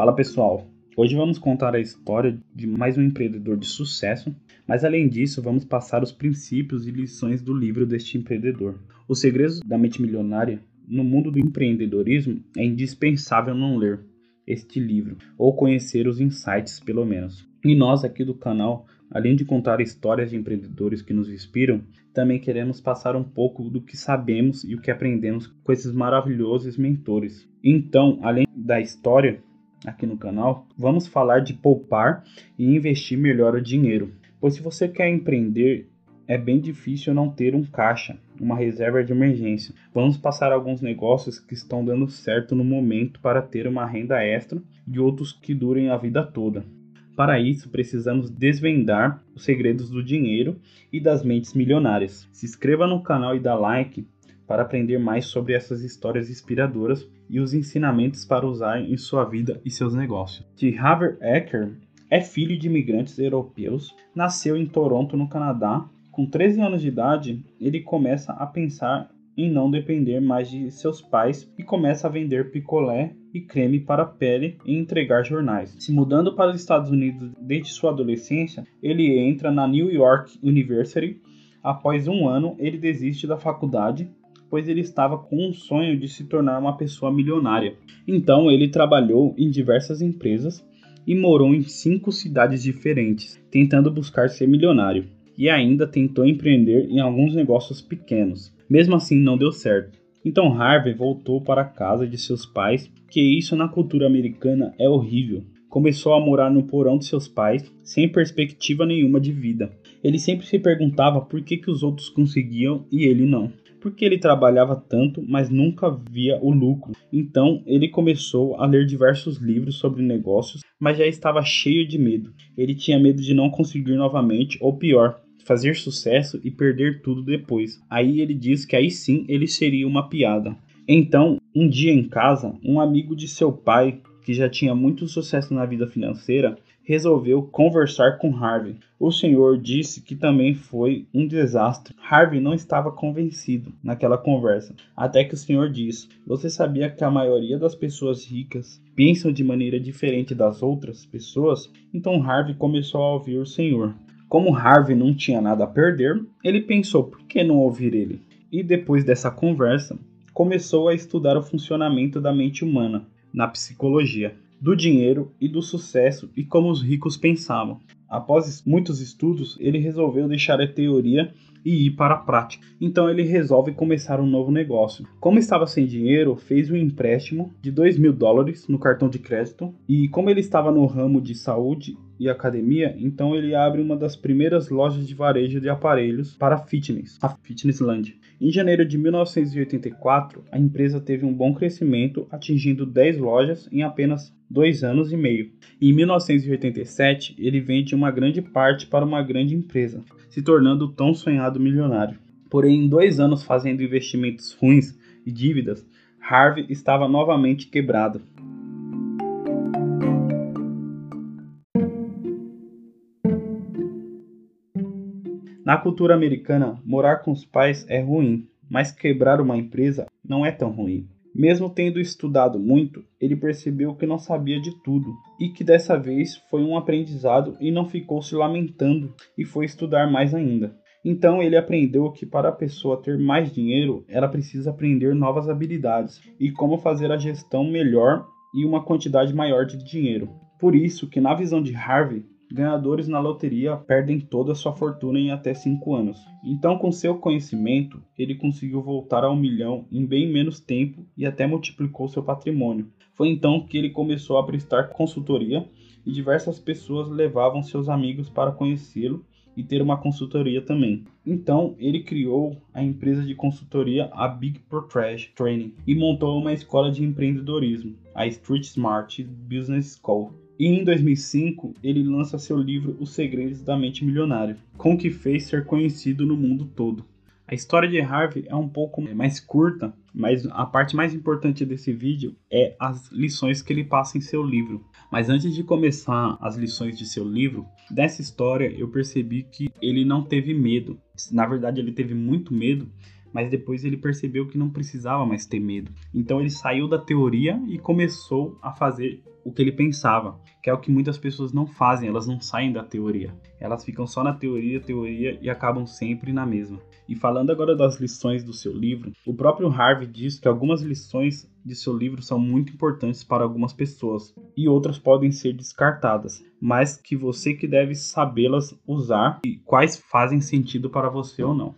Fala pessoal, hoje vamos contar a história de mais um empreendedor de sucesso, mas além disso, vamos passar os princípios e lições do livro deste empreendedor. Os Segredos da Mente Milionária no mundo do empreendedorismo é indispensável não ler este livro ou conhecer os insights, pelo menos. E nós aqui do canal, além de contar histórias de empreendedores que nos inspiram, também queremos passar um pouco do que sabemos e o que aprendemos com esses maravilhosos mentores. Então, além da história aqui no canal, vamos falar de poupar e investir melhor o dinheiro. Pois se você quer empreender é bem difícil não ter um caixa, uma reserva de emergência. Vamos passar alguns negócios que estão dando certo no momento para ter uma renda extra e outros que durem a vida toda. Para isso, precisamos desvendar os segredos do dinheiro e das mentes milionárias. Se inscreva no canal e dá like para aprender mais sobre essas histórias inspiradoras e os ensinamentos para usar em sua vida e seus negócios. De Haver Ecker é filho de imigrantes europeus, nasceu em Toronto, no Canadá, com 13 anos de idade, ele começa a pensar em não depender mais de seus pais e começa a vender picolé e creme para a pele e entregar jornais. Se mudando para os Estados Unidos desde sua adolescência, ele entra na New York University. Após um ano, ele desiste da faculdade, pois ele estava com um sonho de se tornar uma pessoa milionária. Então, ele trabalhou em diversas empresas e morou em cinco cidades diferentes, tentando buscar ser milionário e ainda tentou empreender em alguns negócios pequenos. Mesmo assim, não deu certo. Então Harvey voltou para a casa de seus pais, que isso na cultura americana é horrível. Começou a morar no porão de seus pais, sem perspectiva nenhuma de vida. Ele sempre se perguntava por que, que os outros conseguiam e ele não porque ele trabalhava tanto, mas nunca via o lucro. Então ele começou a ler diversos livros sobre negócios, mas já estava cheio de medo. Ele tinha medo de não conseguir novamente, ou pior, fazer sucesso e perder tudo depois. Aí ele diz que aí sim ele seria uma piada. Então, um dia em casa, um amigo de seu pai, que já tinha muito sucesso na vida financeira, resolveu conversar com Harvey. O senhor disse que também foi um desastre. Harvey não estava convencido naquela conversa, até que o senhor disse: Você sabia que a maioria das pessoas ricas pensam de maneira diferente das outras pessoas? Então Harvey começou a ouvir o senhor. Como Harvey não tinha nada a perder, ele pensou: por que não ouvir ele? E depois dessa conversa, começou a estudar o funcionamento da mente humana na psicologia, do dinheiro e do sucesso e como os ricos pensavam. Após muitos estudos, ele resolveu deixar a teoria e ir para a prática. Então ele resolve começar um novo negócio. Como estava sem dinheiro, fez um empréstimo de 2 mil dólares no cartão de crédito e como ele estava no ramo de saúde e academia, então ele abre uma das primeiras lojas de varejo de aparelhos para fitness, a Fitnessland. Em janeiro de 1984, a empresa teve um bom crescimento, atingindo 10 lojas em apenas dois anos e meio. Em 1987, ele vende uma grande parte para uma grande empresa, se tornando o tão sonhado milionário. Porém, em dois anos fazendo investimentos ruins e dívidas, Harvey estava novamente quebrado. Na cultura americana, morar com os pais é ruim, mas quebrar uma empresa não é tão ruim. Mesmo tendo estudado muito, ele percebeu que não sabia de tudo e que dessa vez foi um aprendizado e não ficou se lamentando e foi estudar mais ainda. Então ele aprendeu que para a pessoa ter mais dinheiro, ela precisa aprender novas habilidades e como fazer a gestão melhor e uma quantidade maior de dinheiro. Por isso que na visão de Harvey, ganhadores na loteria perdem toda a sua fortuna em até 5 anos. Então, com seu conhecimento, ele conseguiu voltar ao milhão em bem menos tempo e até multiplicou seu patrimônio. Foi então que ele começou a prestar consultoria e diversas pessoas levavam seus amigos para conhecê-lo e ter uma consultoria também. Então, ele criou a empresa de consultoria a Big Portage Training e montou uma escola de empreendedorismo, a Street Smart Business School e em 2005, ele lança seu livro Os Segredos da Mente Milionária, com o que fez ser conhecido no mundo todo. A história de Harvey é um pouco mais curta, mas a parte mais importante desse vídeo é as lições que ele passa em seu livro. Mas antes de começar as lições de seu livro, dessa história eu percebi que ele não teve medo. Na verdade, ele teve muito medo, mas depois ele percebeu que não precisava mais ter medo. Então ele saiu da teoria e começou a fazer o que ele pensava, que é o que muitas pessoas não fazem, elas não saem da teoria. Elas ficam só na teoria, teoria e acabam sempre na mesma. E falando agora das lições do seu livro, o próprio Harvey diz que algumas lições de seu livro são muito importantes para algumas pessoas e outras podem ser descartadas, mas que você que deve sabê-las usar e quais fazem sentido para você ou não.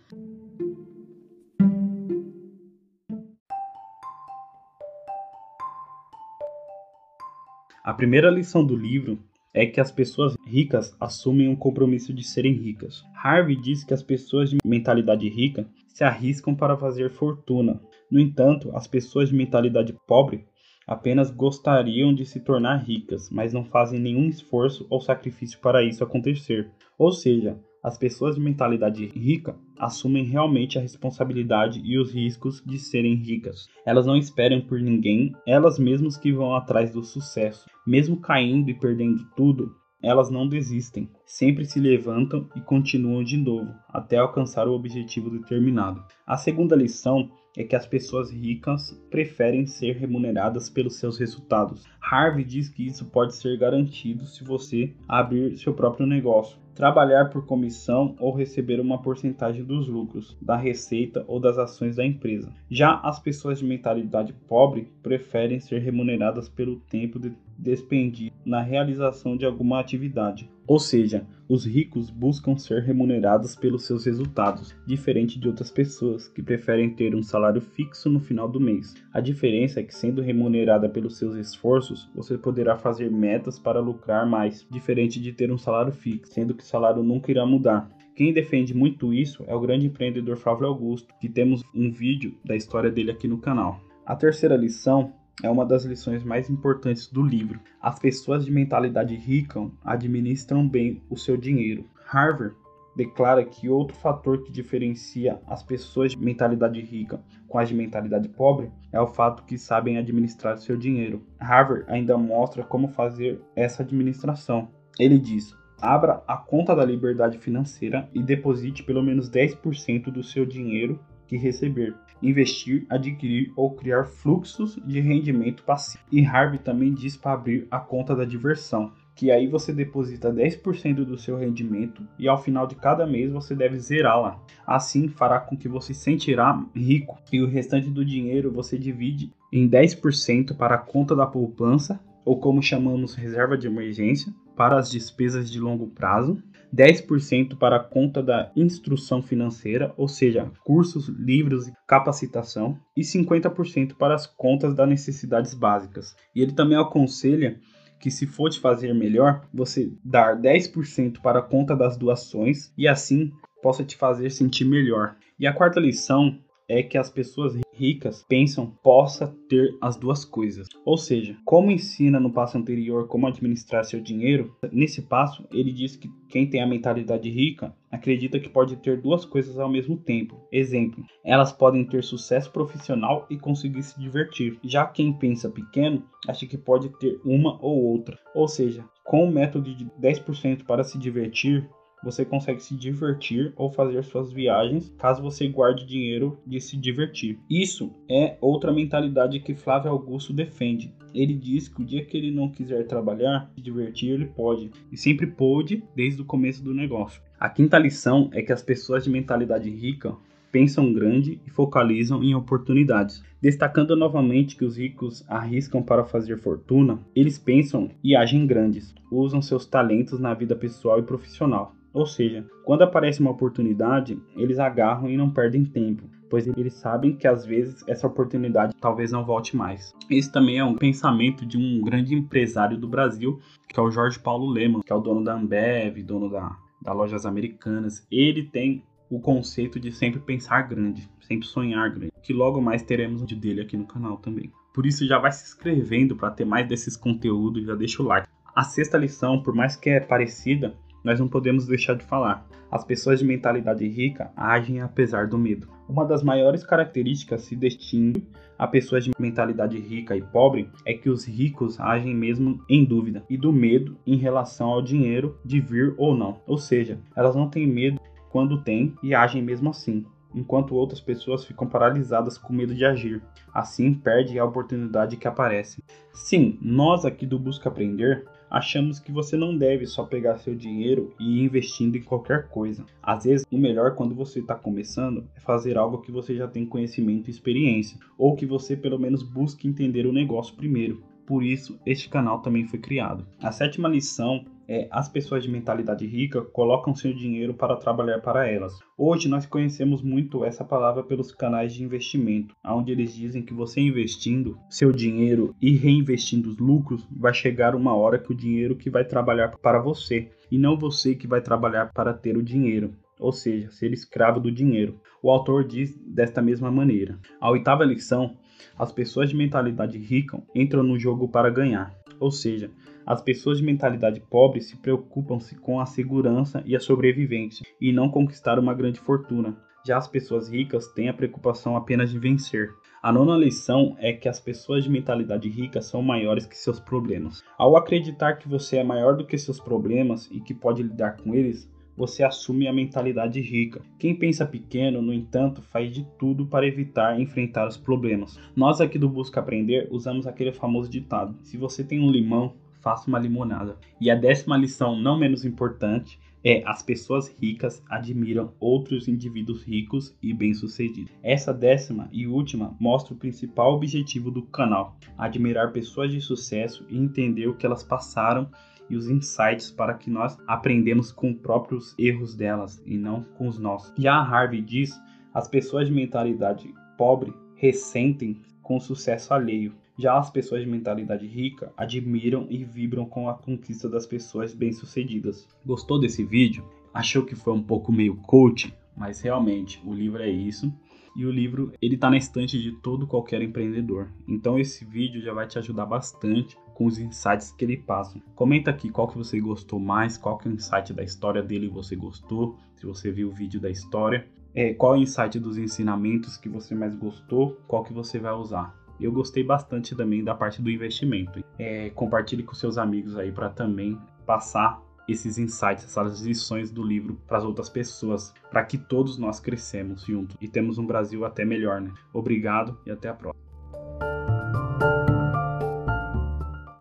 A primeira lição do livro é que as pessoas ricas assumem um compromisso de serem ricas. Harvey diz que as pessoas de mentalidade rica se arriscam para fazer fortuna. No entanto, as pessoas de mentalidade pobre apenas gostariam de se tornar ricas, mas não fazem nenhum esforço ou sacrifício para isso acontecer. Ou seja, as pessoas de mentalidade rica assumem realmente a responsabilidade e os riscos de serem ricas. Elas não esperam por ninguém, elas mesmas que vão atrás do sucesso. Mesmo caindo e perdendo tudo, elas não desistem, sempre se levantam e continuam de novo até alcançar o objetivo determinado. A segunda lição é que as pessoas ricas preferem ser remuneradas pelos seus resultados. Harvey diz que isso pode ser garantido se você abrir seu próprio negócio, trabalhar por comissão ou receber uma porcentagem dos lucros, da receita ou das ações da empresa. Já as pessoas de mentalidade pobre preferem ser remuneradas pelo tempo de despendido na realização de alguma atividade. Ou seja, os ricos buscam ser remunerados pelos seus resultados, diferente de outras pessoas que preferem ter um salário fixo no final do mês. A diferença é que, sendo remunerada pelos seus esforços, você poderá fazer metas para lucrar mais, diferente de ter um salário fixo, sendo que o salário nunca irá mudar. Quem defende muito isso é o grande empreendedor Flávio Augusto, que temos um vídeo da história dele aqui no canal. A terceira lição é uma das lições mais importantes do livro. As pessoas de mentalidade rica administram bem o seu dinheiro. Harvard declara que outro fator que diferencia as pessoas de mentalidade rica com as de mentalidade pobre é o fato que sabem administrar seu dinheiro. Harvard ainda mostra como fazer essa administração. Ele diz: abra a conta da liberdade financeira e deposite pelo menos 10% do seu dinheiro que receber investir, adquirir ou criar fluxos de rendimento passivo. E Harvey também diz para abrir a conta da diversão, que aí você deposita 10% do seu rendimento e ao final de cada mês você deve zerá-la. Assim fará com que você se sentirá rico e o restante do dinheiro você divide em 10% para a conta da poupança, ou como chamamos reserva de emergência, para as despesas de longo prazo 10% para a conta da instrução financeira, ou seja, cursos, livros e capacitação, e 50% para as contas das necessidades básicas. E ele também aconselha que se for te fazer melhor, você dar 10% para a conta das doações e assim possa te fazer sentir melhor. E a quarta lição é que as pessoas ricas pensam possa ter as duas coisas. Ou seja, como ensina no passo anterior como administrar seu dinheiro, nesse passo ele diz que quem tem a mentalidade rica acredita que pode ter duas coisas ao mesmo tempo. Exemplo, elas podem ter sucesso profissional e conseguir se divertir. Já quem pensa pequeno acha que pode ter uma ou outra. Ou seja, com o método de 10% para se divertir, você consegue se divertir ou fazer suas viagens caso você guarde dinheiro de se divertir. Isso é outra mentalidade que Flávio Augusto defende. Ele diz que o dia que ele não quiser trabalhar, se divertir, ele pode. E sempre pôde desde o começo do negócio. A quinta lição é que as pessoas de mentalidade rica pensam grande e focalizam em oportunidades. Destacando novamente que os ricos arriscam para fazer fortuna, eles pensam e agem grandes, usam seus talentos na vida pessoal e profissional. Ou seja, quando aparece uma oportunidade, eles agarram e não perdem tempo, pois eles sabem que às vezes essa oportunidade talvez não volte mais. Esse também é um pensamento de um grande empresário do Brasil, que é o Jorge Paulo Leman, que é o dono da Ambev, dono da, da Lojas Americanas. Ele tem o conceito de sempre pensar grande, sempre sonhar grande, que logo mais teremos de dele aqui no canal também. Por isso já vai se inscrevendo para ter mais desses conteúdos, já deixa o like. A sexta lição, por mais que é parecida, nós não podemos deixar de falar. As pessoas de mentalidade rica agem apesar do medo. Uma das maiores características se distingue a pessoas de mentalidade rica e pobre é que os ricos agem mesmo em dúvida e do medo em relação ao dinheiro de vir ou não. Ou seja, elas não têm medo quando têm e agem mesmo assim. enquanto outras pessoas ficam paralisadas com medo de agir. Assim, perde a oportunidade que aparece. Sim, nós aqui do Busca Aprender achamos que você não deve só pegar seu dinheiro e ir investindo em qualquer coisa. Às vezes, o melhor quando você está começando é fazer algo que você já tem conhecimento e experiência, ou que você pelo menos busque entender o negócio primeiro. Por isso, este canal também foi criado. A sétima lição é, as pessoas de mentalidade rica colocam seu dinheiro para trabalhar para elas. Hoje nós conhecemos muito essa palavra pelos canais de investimento, onde eles dizem que você investindo seu dinheiro e reinvestindo os lucros, vai chegar uma hora que o dinheiro que vai trabalhar para você e não você que vai trabalhar para ter o dinheiro ou seja, ser escravo do dinheiro. O autor diz desta mesma maneira. A oitava lição: as pessoas de mentalidade rica entram no jogo para ganhar, ou seja, as pessoas de mentalidade pobre se preocupam-se com a segurança e a sobrevivência e não conquistar uma grande fortuna. Já as pessoas ricas têm a preocupação apenas de vencer. A nona lição é que as pessoas de mentalidade rica são maiores que seus problemas. Ao acreditar que você é maior do que seus problemas e que pode lidar com eles, você assume a mentalidade rica. Quem pensa pequeno, no entanto, faz de tudo para evitar enfrentar os problemas. Nós aqui do Busca Aprender usamos aquele famoso ditado: se você tem um limão, faça uma limonada. E a décima lição, não menos importante, é as pessoas ricas admiram outros indivíduos ricos e bem-sucedidos. Essa décima e última mostra o principal objetivo do canal: admirar pessoas de sucesso e entender o que elas passaram e os insights para que nós aprendemos com os próprios erros delas e não com os nossos. Já a Harvey diz: as pessoas de mentalidade pobre ressentem com o sucesso alheio, já as pessoas de mentalidade rica admiram e vibram com a conquista das pessoas bem-sucedidas. Gostou desse vídeo? Achou que foi um pouco meio coach? Mas realmente, o livro é isso. E o livro, ele tá na estante de todo qualquer empreendedor. Então esse vídeo já vai te ajudar bastante com os insights que ele passa. Comenta aqui qual que você gostou mais, qual que é o insight da história dele você gostou, se você viu o vídeo da história. É, qual é o insight dos ensinamentos que você mais gostou, qual que você vai usar. Eu gostei bastante também da parte do investimento. É, compartilhe com seus amigos aí para também passar esses insights, essas lições do livro para as outras pessoas, para que todos nós crescemos juntos e temos um Brasil até melhor, né? Obrigado e até a próxima.